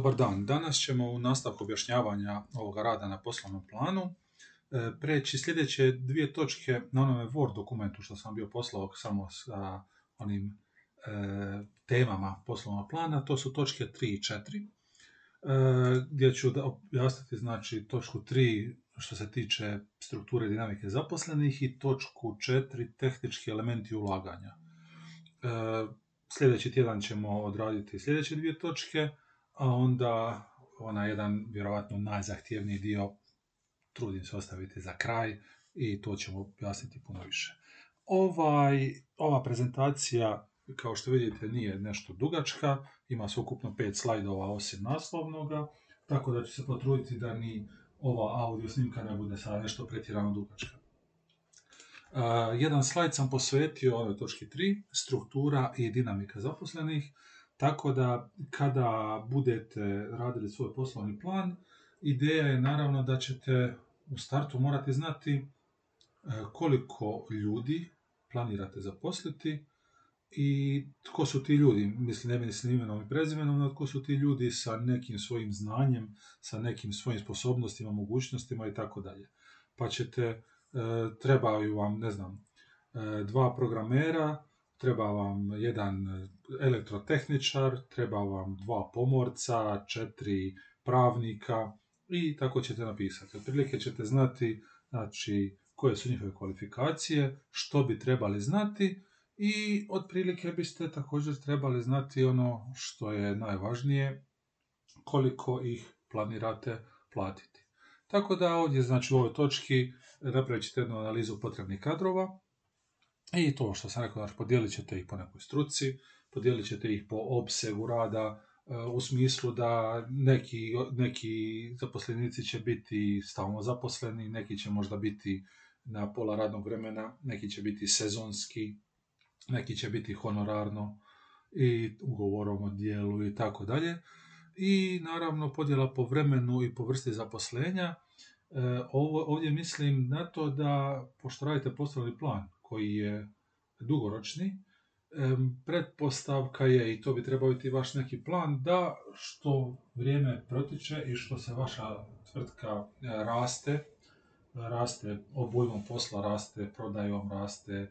Dobar dan, danas ćemo u nastavku objašnjavanja ovoga rada na poslovnom planu e, preći sljedeće dvije točke na onome Word dokumentu što sam bio poslao samo sa onim e, temama poslovnog plana, to su točke 3 i 4, e, gdje ću objasniti znači točku 3 što se tiče strukture dinamike zaposlenih i točku 4 tehnički elementi ulaganja. Sljedeći tjedan ćemo odraditi sljedeće dvije točke, a onda ona jedan vjerojatno najzahtjevniji dio trudim se ostaviti za kraj i to ćemo objasniti puno više. Ovaj, ova prezentacija, kao što vidite, nije nešto dugačka, ima ukupno pet slajdova osim naslovnoga, tako da ću se potruditi da ni ova audio snimka ne bude sada nešto pretjerano dugačka. Uh, jedan slajd sam posvetio ovoj točki 3, struktura i dinamika zaposlenih, tako da kada budete radili svoj poslovni plan, ideja je naravno da ćete u startu morati znati e, koliko ljudi planirate zaposliti i tko su ti ljudi, mislim ne mislim imenom i prezimenom, no tko su ti ljudi sa nekim svojim znanjem, sa nekim svojim sposobnostima, mogućnostima i tako dalje. Pa ćete, e, trebaju vam, ne znam, e, dva programera, treba vam jedan elektrotehničar, treba vam dva pomorca, četiri pravnika i tako ćete napisati. Otprilike ćete znati znači, koje su njihove kvalifikacije, što bi trebali znati i otprilike biste također trebali znati ono što je najvažnije, koliko ih planirate platiti. Tako da ovdje, znači u ovoj točki, napravit ćete jednu analizu potrebnih kadrova, i to što sam rekao, znači podijelit ćete ih po nekoj struci, podijelit ćete ih po opsegu rada, e, u smislu da neki, neki zaposlenici će biti stalno zaposleni, neki će možda biti na pola radnog vremena, neki će biti sezonski, neki će biti honorarno i ugovorom o dijelu i tako dalje. I naravno podjela po vremenu i po vrsti zaposlenja. E, ovo, ovdje mislim na to da, pošto radite poslovni plan, koji je dugoročni, pretpostavka je, i to bi trebao biti vaš neki plan, da što vrijeme protiče i što se vaša tvrtka e, raste, raste obujmom posla, raste prodajom, raste e,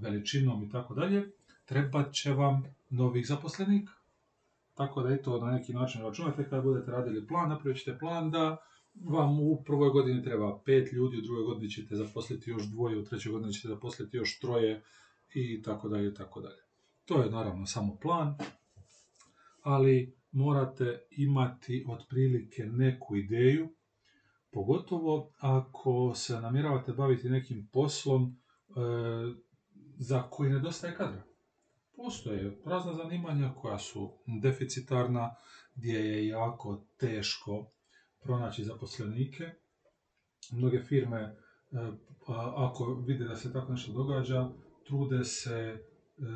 veličinom i tako dalje, trebat će vam novih zaposlenika. Tako da je to na neki način računate kad budete radili plan, napravit ćete plan da vam u prvoj godini treba pet ljudi, u drugoj godini ćete zaposliti još dvoje, u trećoj godini ćete zaposliti još troje i tako dalje i tako dalje. To je naravno samo plan, ali morate imati otprilike neku ideju, pogotovo ako se namjeravate baviti nekim poslom e, za koji nedostaje kadra. Postoje razna zanimanja koja su deficitarna, gdje je jako teško pronaći zaposlenike. Mnoge firme, e, ako vide da se tako nešto događa, trude se e,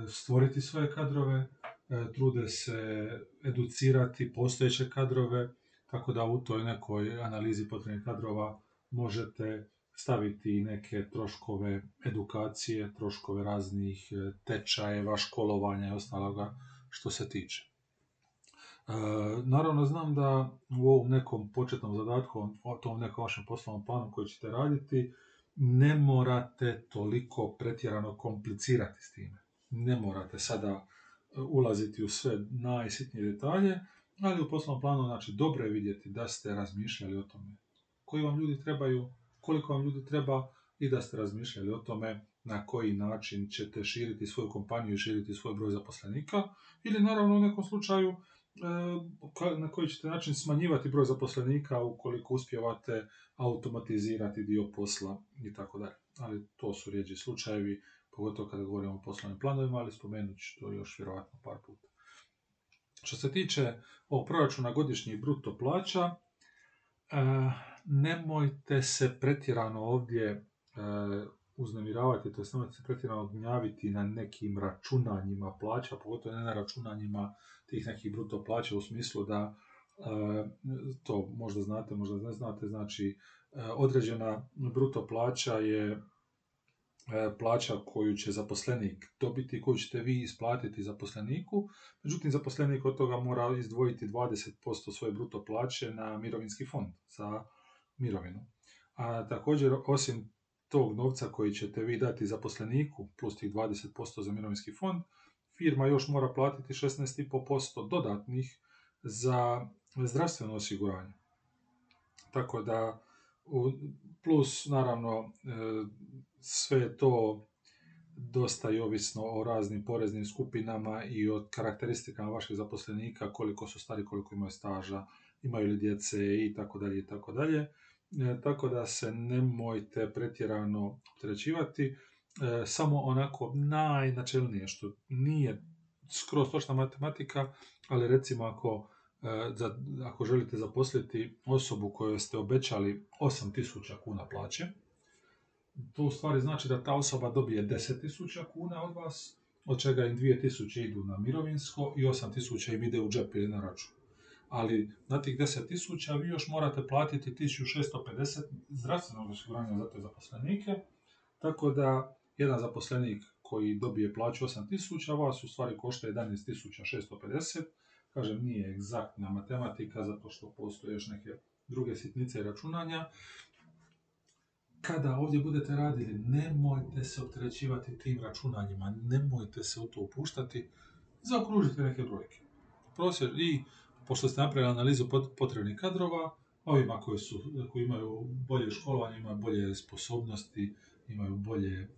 stvoriti svoje kadrove, e, trude se educirati postojeće kadrove, tako da u toj nekoj analizi potrebnih kadrova možete staviti neke troškove edukacije, troškove raznih tečajeva, školovanja i ostaloga što se tiče. E, naravno, znam da u ovom nekom početnom zadatku, o tom nekom vašem poslovnom planu koji ćete raditi, ne morate toliko pretjerano komplicirati s time. Ne morate sada e, ulaziti u sve najsitnije detalje, ali u poslovnom planu znači, dobro je vidjeti da ste razmišljali o tome koji vam ljudi trebaju, koliko vam ljudi treba i da ste razmišljali o tome na koji način ćete širiti svoju kompaniju i širiti svoj broj zaposlenika ili naravno u nekom slučaju na koji ćete način smanjivati broj zaposlenika ukoliko uspijevate automatizirati dio posla i tako dalje. Ali to su rijeđi slučajevi, pogotovo kada govorimo o poslovnim planovima, ali spomenut ću to još vjerojatno par puta. Što se tiče ovog proračuna godišnjih bruto plaća, e, nemojte se pretjerano ovdje e, uznemiravati, to je nemojte se pretjerano gnjaviti na nekim računanjima plaća, pogotovo ne na računanjima tih nekih bruto plaća u smislu da e, to možda znate, možda ne znate, znači e, određena bruto plaća je e, plaća koju će zaposlenik dobiti, koju ćete vi isplatiti zaposleniku. Međutim, zaposlenik od toga mora izdvojiti 20% svoje bruto plaće na mirovinski fond za mirovinu. A također, osim tog novca koji ćete vi dati zaposleniku, plus tih 20% za mirovinski fond, firma još mora platiti 16,5% dodatnih za zdravstveno osiguranje. Tako da, plus naravno e, sve to dosta i ovisno o raznim poreznim skupinama i od karakteristikama vaših zaposlenika, koliko su stari, koliko imaju staža, imaju li djece i tako dalje i tako dalje. E, tako da se nemojte pretjerano opterećivati, e, samo onako najnačelnije što nije skroz točna matematika, ali recimo ako E, za, ako želite zaposliti osobu kojoj ste obećali 8000 kuna plaće, to u stvari znači da ta osoba dobije 10.000 kuna od vas, od čega im 2.000 idu na mirovinsko i 8.000 im ide u džep ili na račun. Ali na tih 10.000 vi još morate platiti 1.650 zdravstvenog osiguranja za te zaposlenike, tako da jedan zaposlenik koji dobije plaću 8.000, vas u stvari košta 11.650, Kažem, nije egzaktna matematika, zato što postoje još neke druge sitnice računanja. Kada ovdje budete radili, nemojte se opterećivati tim računanjima, nemojte se u to upuštati, zaokružite neke brojke. Prosjer, I pošto ste napravili analizu potrebnih kadrova, ovima koji, su, koji imaju bolje školovanje, imaju bolje sposobnosti, imaju bolje e,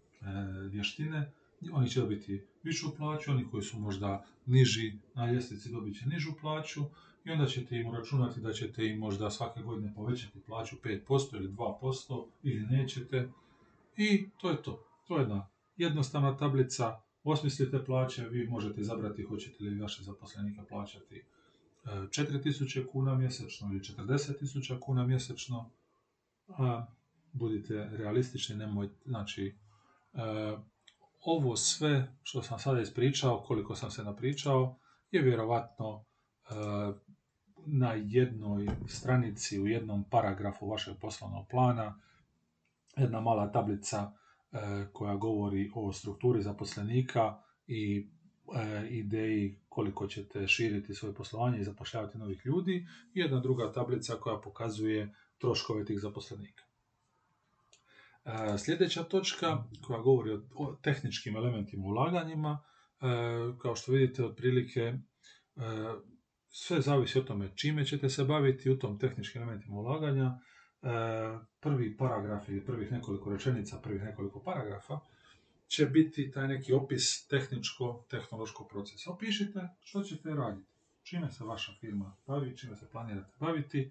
vještine, oni će dobiti višu plaću, oni koji su možda niži na ljestvici dobit će nižu plaću i onda ćete im uračunati da ćete im možda svake godine povećati plaću 5% ili 2% ili nećete i to je to. To je jedna jednostavna tablica, osmislite plaće, vi možete izabrati hoćete li vaše zaposlenika plaćati 4000 e, kuna mjesečno ili 40.000 kuna mjesečno, a budite realistični, nemojte, znači, e, ovo sve što sam sada ispričao, koliko sam se napričao, je vjerovatno e, na jednoj stranici, u jednom paragrafu vašeg poslovnog plana, jedna mala tablica e, koja govori o strukturi zaposlenika i ideji koliko ćete širiti svoje poslovanje i zapošljavati novih ljudi i jedna druga tablica koja pokazuje troškove tih zaposlenika. Sljedeća točka koja govori o tehničkim elementima ulaganjima, e, kao što vidite otprilike e, sve zavisi o tome čime ćete se baviti u tom tehničkim elementima ulaganja. E, prvi paragraf ili prvih nekoliko rečenica, prvih nekoliko paragrafa će biti taj neki opis tehničko-tehnološkog procesa. Opišite što ćete raditi, čime se vaša firma bavi, čime se planirate baviti,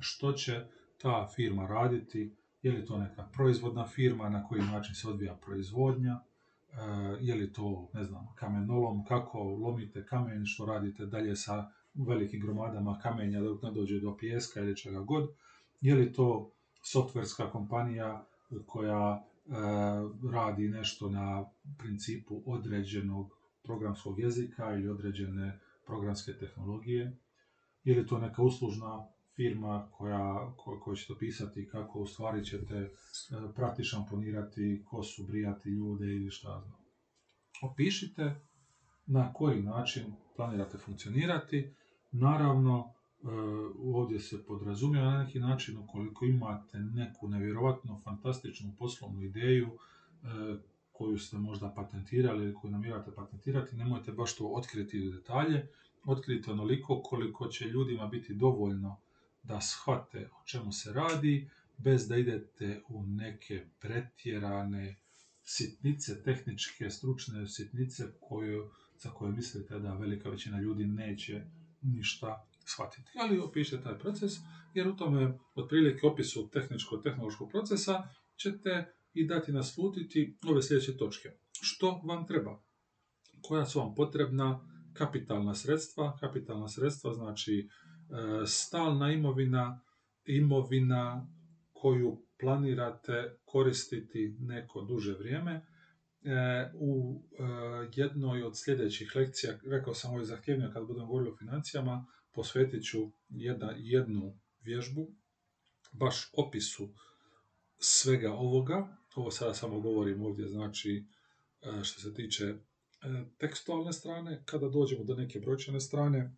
što će ta firma raditi, je li to neka proizvodna firma, na koji način se odvija proizvodnja, e, je li to, ne znam, kamenolom, kako lomite kamen, što radite dalje sa velikim gromadama kamenja dok ne dođe do pijeska ili čega god, je li to softverska kompanija koja radi nešto na principu određenog programskog jezika ili određene programske tehnologije, je li to neka uslužna firma koja, ko, koja ćete opisati kako u stvari ćete e, prati šamponirati kosu, brijati ljude ili šta znam. Opišite na koji način planirate funkcionirati. Naravno, e, ovdje se podrazumijeva na neki način ukoliko imate neku nevjerojatno fantastičnu poslovnu ideju e, koju ste možda patentirali ili koju namirate patentirati, nemojte baš to otkriti u detalje, otkrite onoliko koliko će ljudima biti dovoljno da shvate o čemu se radi, bez da idete u neke pretjerane sitnice, tehničke, stručne sitnice koju, za koje mislite da velika većina ljudi neće ništa shvatiti. Ali opišite taj proces, jer u tome otprilike opisu tehničko-tehnološkog procesa ćete i dati naslutiti ove sljedeće točke. Što vam treba? Koja su vam potrebna kapitalna sredstva? Kapitalna sredstva znači E, stalna imovina, imovina koju planirate koristiti neko duže vrijeme. E, u e, jednoj od sljedećih lekcija, rekao sam ovo je zahtjevnije kad budem govorio o financijama, posvetit ću jedna, jednu vježbu, baš opisu svega ovoga, ovo sada samo govorim ovdje, znači e, što se tiče e, tekstualne strane, kada dođemo do neke brojčane strane,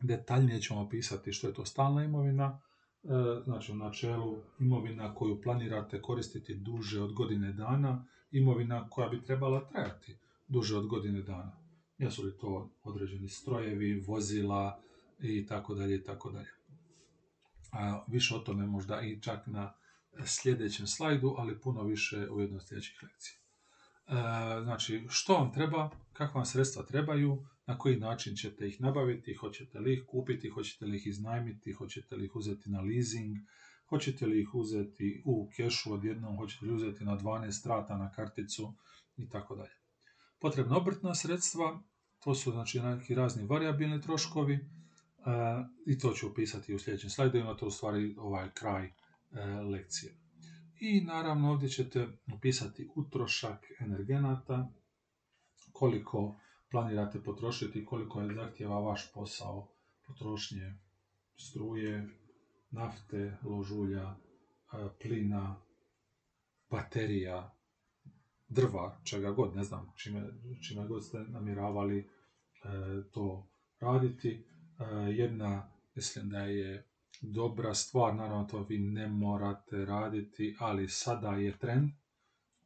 detaljnije ćemo opisati što je to stalna imovina, e, znači u načelu imovina koju planirate koristiti duže od godine dana, imovina koja bi trebala trajati duže od godine dana. Jesu li to određeni strojevi, vozila i tako dalje i tako dalje. Više o tome možda i čak na sljedećem slajdu, ali puno više u jednoj sljedećih lekcija. E, znači, što vam treba, kakva vam sredstva trebaju, na koji način ćete ih nabaviti, hoćete li ih kupiti, hoćete li ih iznajmiti, hoćete li ih uzeti na leasing, hoćete li ih uzeti u kešu odjednom, hoćete li uzeti na 12 strata na karticu i tako dalje. Potrebna obrtna sredstva, to su znači neki razni variabilni troškovi i to ću opisati u sljedećem slajdovima, to u stvari ovaj kraj e, lekcije. I naravno ovdje ćete opisati utrošak energenata, koliko planirate potrošiti, koliko je zahtjeva vaš posao potrošnje struje, nafte, ložulja, e, plina, baterija, drva, čega god, ne znam, čime, čime god ste namjeravali e, to raditi. E, jedna, mislim da je dobra stvar, naravno to vi ne morate raditi, ali sada je trend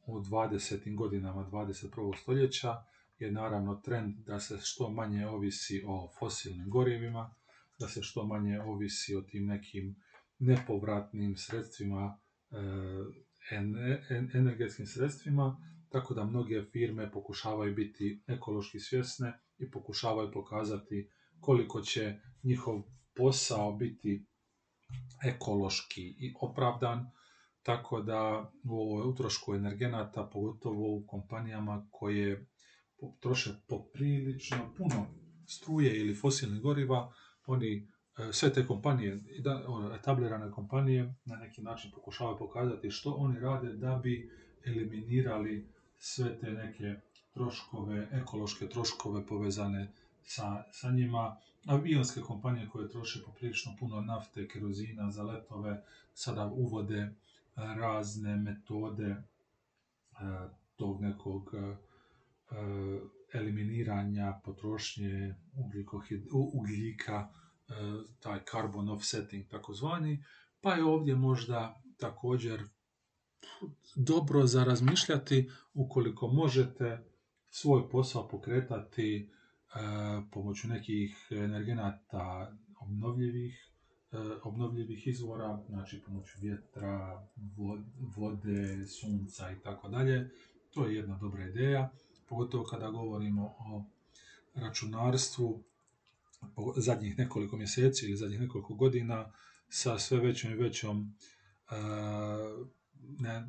u 20. godinama 21. stoljeća je naravno trend da se što manje ovisi o fosilnim gorivima, da se što manje ovisi o tim nekim nepovratnim sredstvima, e, energetskim sredstvima, tako da mnoge firme pokušavaju biti ekološki svjesne i pokušavaju pokazati koliko će njihov posao biti ekološki i opravdan, tako da u ovoj utrošku energenata, pogotovo u kompanijama koje troše poprilično puno struje ili fosilnih goriva, oni e, sve te kompanije, etablirane kompanije, na neki način pokušavaju pokazati što oni rade da bi eliminirali sve te neke troškove, ekološke troškove povezane sa, sa njima. Avionske kompanije koje troše poprilično puno nafte, kerozina za letove, sada uvode e, razne metode e, tog nekog e, eliminiranja potrošnje ugljika, taj carbon offsetting takozvani, pa je ovdje možda također dobro za razmišljati ukoliko možete svoj posao pokretati pomoću nekih energenata obnovljivih, e, obnovljivih izvora, znači pomoću vjetra, vode, sunca i tako dalje. To je jedna dobra ideja, pogotovo kada govorimo o računarstvu zadnjih nekoliko mjeseci ili zadnjih nekoliko godina sa sve većom i većom e, ne,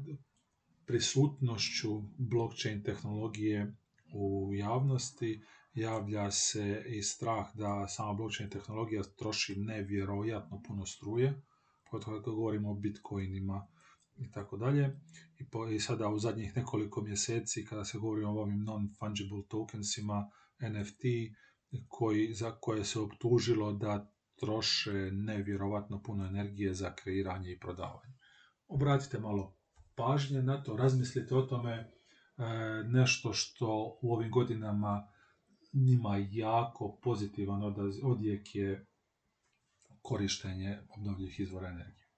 prisutnošću blockchain tehnologije u javnosti javlja se i strah da sama blockchain tehnologija troši nevjerojatno puno struje, pogotovo kada govorimo o bitcoinima i tako dalje. I sada u zadnjih nekoliko mjeseci kada se govori o ovim non-fungible tokensima, NFT, koji, za koje se optužilo da troše nevjerojatno puno energije za kreiranje i prodavanje. Obratite malo pažnje na to, razmislite o tome, e, nešto što u ovim godinama ima jako pozitivan odjek je korištenje obnovljivih izvora energije.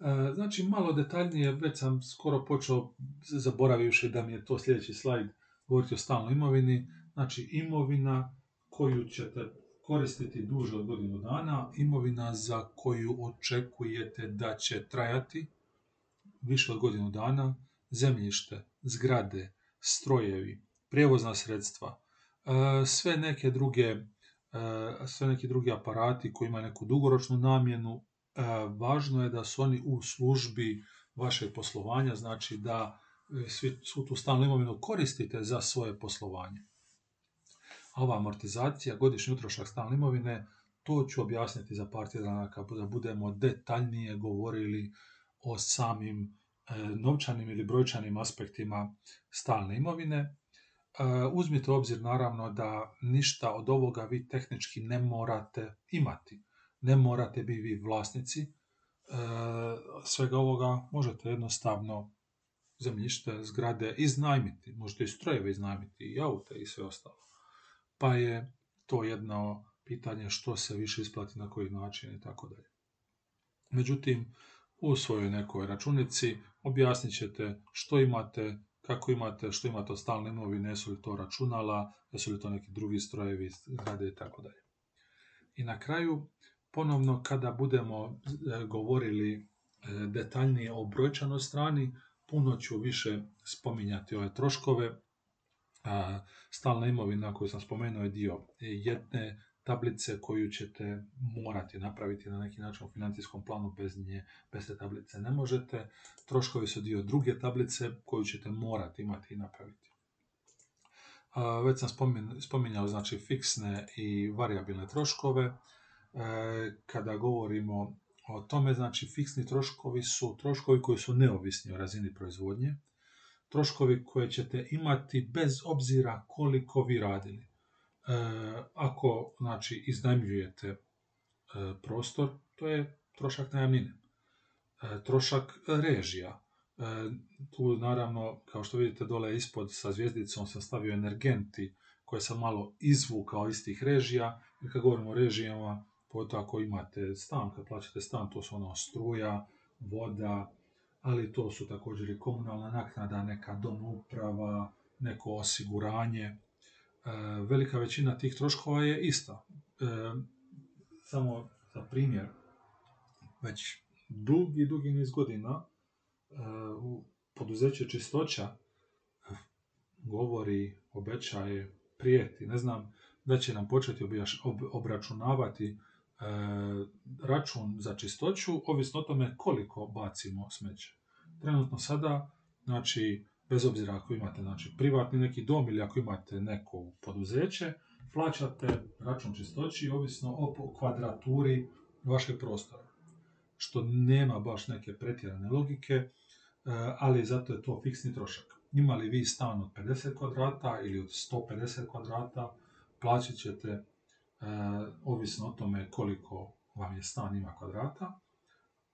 E, znači, malo detaljnije, već sam skoro počeo, zaboravivši da mi je to sljedeći slajd, govoriti o stalnoj imovini. Znači, imovina koju ćete koristiti duže od godinu dana, imovina za koju očekujete da će trajati, više od godinu dana, zemljište, zgrade, strojevi, prijevozna sredstva, sve neke druge e, sve neki drugi aparati koji imaju neku dugoročnu namjenu, e, važno je da su oni u službi vašeg poslovanja, znači da svi, svu tu stalnu imovinu koristite za svoje poslovanje. Ova amortizacija, godišnji utrošak stalne imovine, to ću objasniti za par tjedana kada budemo detaljnije govorili o samim e, novčanim ili brojčanim aspektima stalne imovine. E, uzmite u obzir naravno da ništa od ovoga vi tehnički ne morate imati. Ne morate biti vi vlasnici e, svega ovoga možete jednostavno zemljište, zgrade iznajmiti, možete i strojeve iznajmiti, i aute i sve ostalo. Pa je to jedno pitanje što se više isplati, na koji način i tako dalje. Međutim, u svojoj nekoj računici objasnit ćete što imate, kako imate, što imate od stalne imovine, jesu li to računala, jesu li to neki drugi strojevi, zgrade i tako dalje. I na kraju, ponovno kada budemo e, govorili e, detaljnije o brojčanoj strani, puno ću više spominjati ove troškove. Stalna imovina koju sam spomenuo je dio jedne tablice koju ćete morati napraviti na neki način u financijskom planu, bez nje, bez te tablice ne možete. Troškovi su dio druge tablice koju ćete morati imati i napraviti. Već sam spominjao znači fiksne i variabilne troškove. E, kada govorimo o tome, znači fiksni troškovi su troškovi koji su neovisni o razini proizvodnje, troškovi koje ćete imati bez obzira koliko vi radili. E, ako znači iznajmljujete e, prostor, to je trošak najamnine. E, trošak režija. Tu naravno, kao što vidite dole ispod sa zvijezdicom sam stavio energenti koje sam malo izvukao iz tih režija. I kad govorimo o režijama, pogotovo ako imate stan, kad plaćate stan, to su ono struja, voda, ali to su također i komunalna naknada, neka dom uprava, neko osiguranje. E, velika većina tih troškova je ista. E, samo za primjer, već dugi, dugi niz godina e, u poduzeće čistoća govori, obećaje, prijeti, ne znam da će nam početi obračunavati račun za čistoću, ovisno o tome koliko bacimo smeće. Trenutno sada, znači, bez obzira ako imate znači, privatni neki dom ili ako imate neko poduzeće, plaćate račun čistoći ovisno o kvadraturi vašeg prostora. Što nema baš neke pretjerane logike, e, ali zato je to fiksni trošak. Imali vi stan od 50 kvadrata ili od 150 kvadrata, plaćat ćete e, ovisno o tome koliko vam je stan ima kvadrata,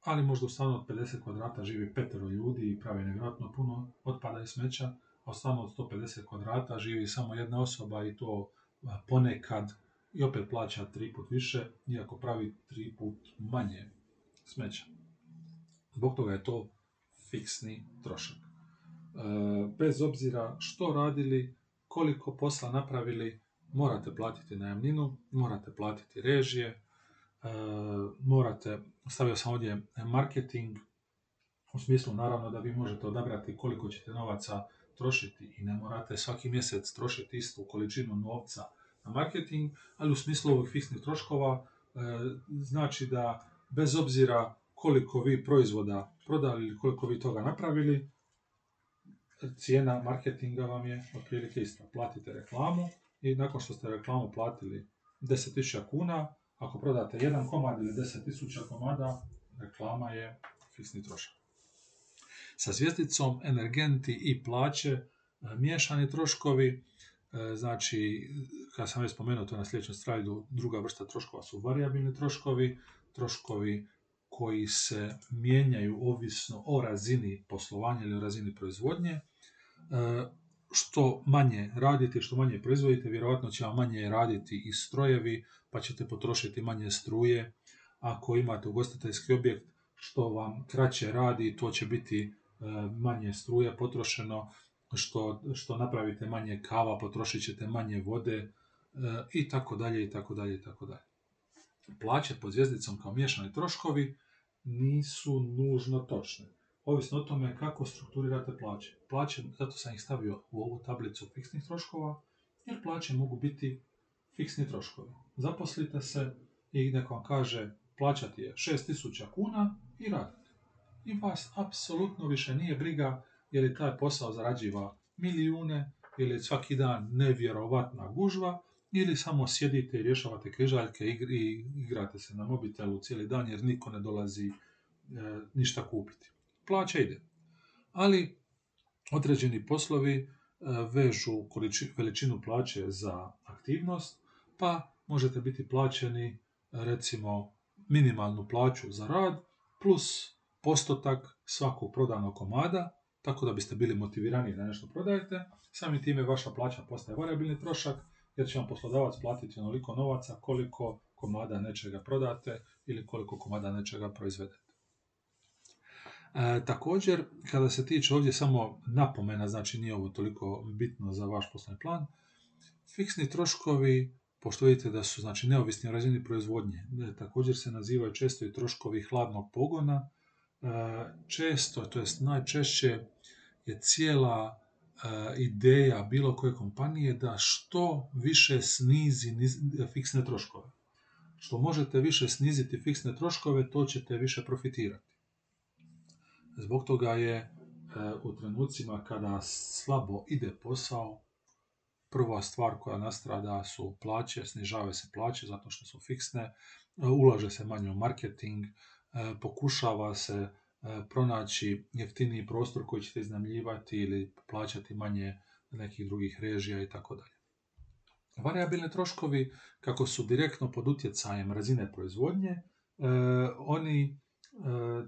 ali možda u stanu od 50 kvadrata živi petero ljudi i pravi nevjerojatno puno otpada i smeća, a u stanu od 150 kvadrata živi samo jedna osoba i to ponekad i opet plaća tri put više, iako pravi tri put manje smeća. Zbog toga je to fiksni trošak. E, bez obzira što radili, koliko posla napravili, morate platiti najamninu, morate platiti režije, E, morate, stavio sam ovdje marketing, u smislu naravno da vi možete odabrati koliko ćete novaca trošiti i ne morate svaki mjesec trošiti istu količinu novca na marketing, ali u smislu ovih fiksnih troškova e, znači da bez obzira koliko vi proizvoda prodali ili koliko vi toga napravili, cijena marketinga vam je otprilike ista. Platite reklamu i nakon što ste reklamu platili 10.000 kuna, ako prodate jedan komad ili 10.000 komada, reklama je fiksni trošak. Sa zvjezdicom energenti i plaće, e, miješani troškovi, e, znači, kad sam već spomenuo to na sljedećem strajdu, druga vrsta troškova su variabilni troškovi, troškovi koji se mijenjaju ovisno o razini poslovanja ili o razini proizvodnje. Što manje radite, što manje proizvodite, vjerojatno će vam manje raditi i strojevi, pa ćete potrošiti manje struje. Ako imate ugostiteljski objekt, što vam kraće radi, to će biti e, manje struje potrošeno, što, što napravite manje kava, potrošit ćete manje vode e, i tako dalje i tako dalje i tako dalje. Plaće pod zvijezdicom kao miješani troškovi nisu nužno točne ovisno o tome kako strukturirate plaće. Plaće, zato sam ih stavio u ovu tablicu fiksnih troškova, jer plaće mogu biti fiksni troškovi. Zaposlite se i neko vam kaže plaćati je 6000 kuna i radite. I vas apsolutno više nije briga je li taj posao zarađiva milijune ili svaki dan nevjerovatna gužva ili samo sjedite i rješavate križaljke i igrate se na mobitelu cijeli dan jer niko ne dolazi e, ništa kupiti plaća ide. Ali određeni poslovi e, vežu veličinu plaće za aktivnost, pa možete biti plaćeni recimo minimalnu plaću za rad, plus postotak svakog prodanog komada, tako da biste bili motivirani da nešto prodajete. Samim time vaša plaća postaje variabilni trošak, jer će vam poslodavac platiti onoliko novaca koliko komada nečega prodate ili koliko komada nečega proizvedete. E, također, kada se tiče ovdje samo napomena, znači nije ovo toliko bitno za vaš poslovni plan, fiksni troškovi, pošto vidite da su znači, neovisni o razini proizvodnje, također se nazivaju često i troškovi hladnog pogona, e, često, to jest najčešće je cijela e, ideja bilo koje kompanije da što više snizi fiksne troškove. Što možete više sniziti fiksne troškove, to ćete više profitirati. Zbog toga je e, u trenucima kada slabo ide posao, prva stvar koja nastrada su plaće, snižave se plaće zato što su fiksne, e, ulaže se manje u marketing, e, pokušava se pronaći jeftiniji prostor koji ćete iznajmljivati ili plaćati manje nekih drugih režija i tako dalje. Variabilni troškovi, kako su direktno pod utjecajem razine proizvodnje, oni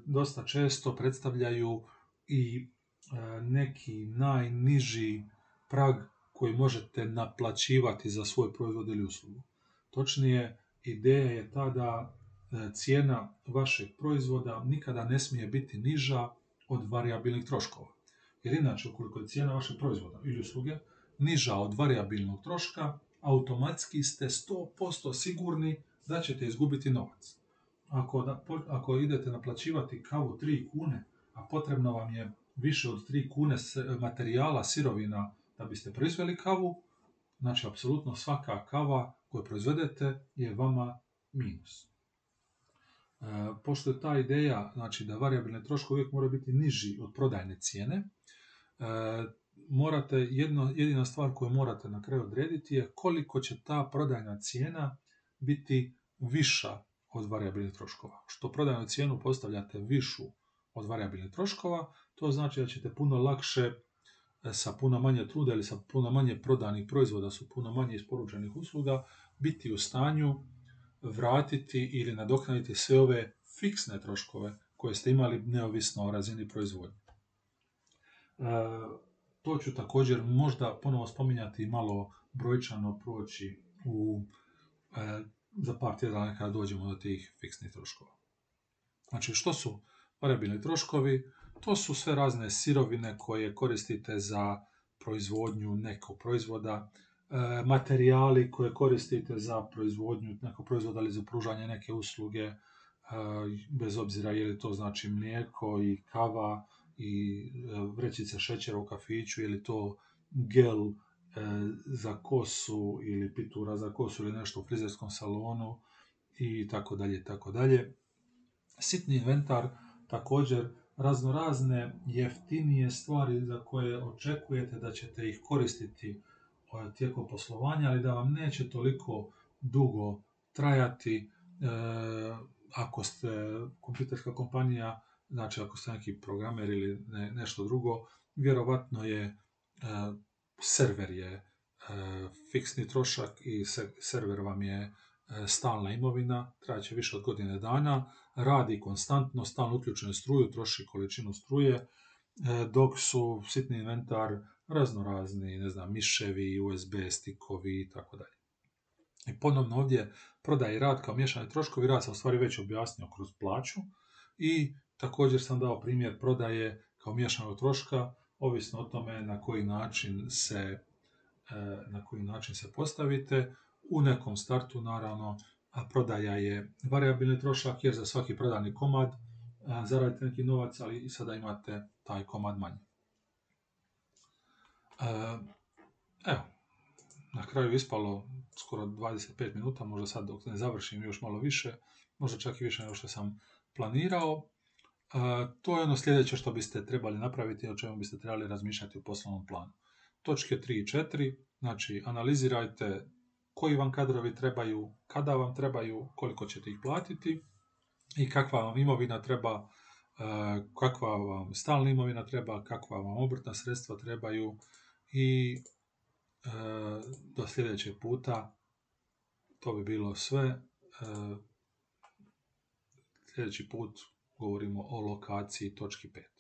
dosta često predstavljaju i e, neki najniži prag koji možete naplaćivati za svoj proizvod ili uslugu. Točnije, ideja je ta da e, cijena vašeg proizvoda nikada ne smije biti niža od variabilnih troškova. Jer inače, ukoliko je cijena vašeg proizvoda ili usluge niža od variabilnog troška, automatski ste 100% sigurni da ćete izgubiti novac ako, da, ako idete naplaćivati kavu 3 kune, a potrebno vam je više od 3 kune materijala, sirovina da biste proizveli kavu, znači apsolutno svaka kava koju proizvedete je vama minus. E, pošto je ta ideja znači da variabilne troškovi uvijek moraju biti niži od prodajne cijene, e, morate jedno, jedina stvar koju morate na kraju odrediti je koliko će ta prodajna cijena biti viša od variabilnih troškova. Što prodajnu cijenu postavljate višu od variabilnih troškova, to znači da ćete puno lakše e, sa puno manje truda ili sa puno manje prodanih proizvoda, su puno manje isporučenih usluga, biti u stanju vratiti ili nadoknaditi sve ove fiksne troškove koje ste imali neovisno o razini proizvodnje. E, to ću također možda ponovo spominjati malo brojčano proći u e, za par tjedana kada dođemo do tih fiksnih troškova. Znači, što su variabilni troškovi? To su sve razne sirovine koje koristite za proizvodnju nekog proizvoda, e, materijali koje koristite za proizvodnju nekog proizvoda ili za pružanje neke usluge, e, bez obzira je li to znači mlijeko i kava i e, vrećice šećera u kafiću ili to gel za kosu ili pitura za kosu ili nešto u frizerskom salonu i tako dalje, tako dalje. Sitni inventar također raznorazne jeftinije stvari za koje očekujete da ćete ih koristiti e, tijekom poslovanja, ali da vam neće toliko dugo trajati e, ako ste kompjuterska kompanija, znači ako ste neki programer ili nešto drugo, vjerovatno je server je e, fiksni trošak i server vam je e, stalna imovina, traće više od godine dana, radi konstantno, stalno uključenu struju, troši količinu struje, e, dok su sitni inventar raznorazni, ne znam, miševi, USB stikovi i tako dalje. I ponovno ovdje prodaj i rad kao miješani troškovi, rad sam u stvari već objasnio kroz plaću i također sam dao primjer prodaje kao miješanog troška ovisno o tome na koji način se, e, na koji način se postavite. U nekom startu, naravno, prodaja je variabilni trošak, jer za svaki prodani komad zaradite neki novac, ali i sada imate taj komad manje. E, evo, na kraju ispalo skoro 25 minuta, možda sad dok ne završim još malo više, možda čak i više nego što sam planirao to je ono sljedeće što biste trebali napraviti, o čemu biste trebali razmišljati u poslovnom planu. Točke 3 i 4, znači analizirajte koji vam kadrovi trebaju, kada vam trebaju, koliko ćete ih platiti i kakva vam imovina treba, kakva vam stalna imovina treba, kakva vam obrtna sredstva trebaju i do sljedećeg puta to bi bilo sve. Sljedeći put govorimo o lokaciji točki 5.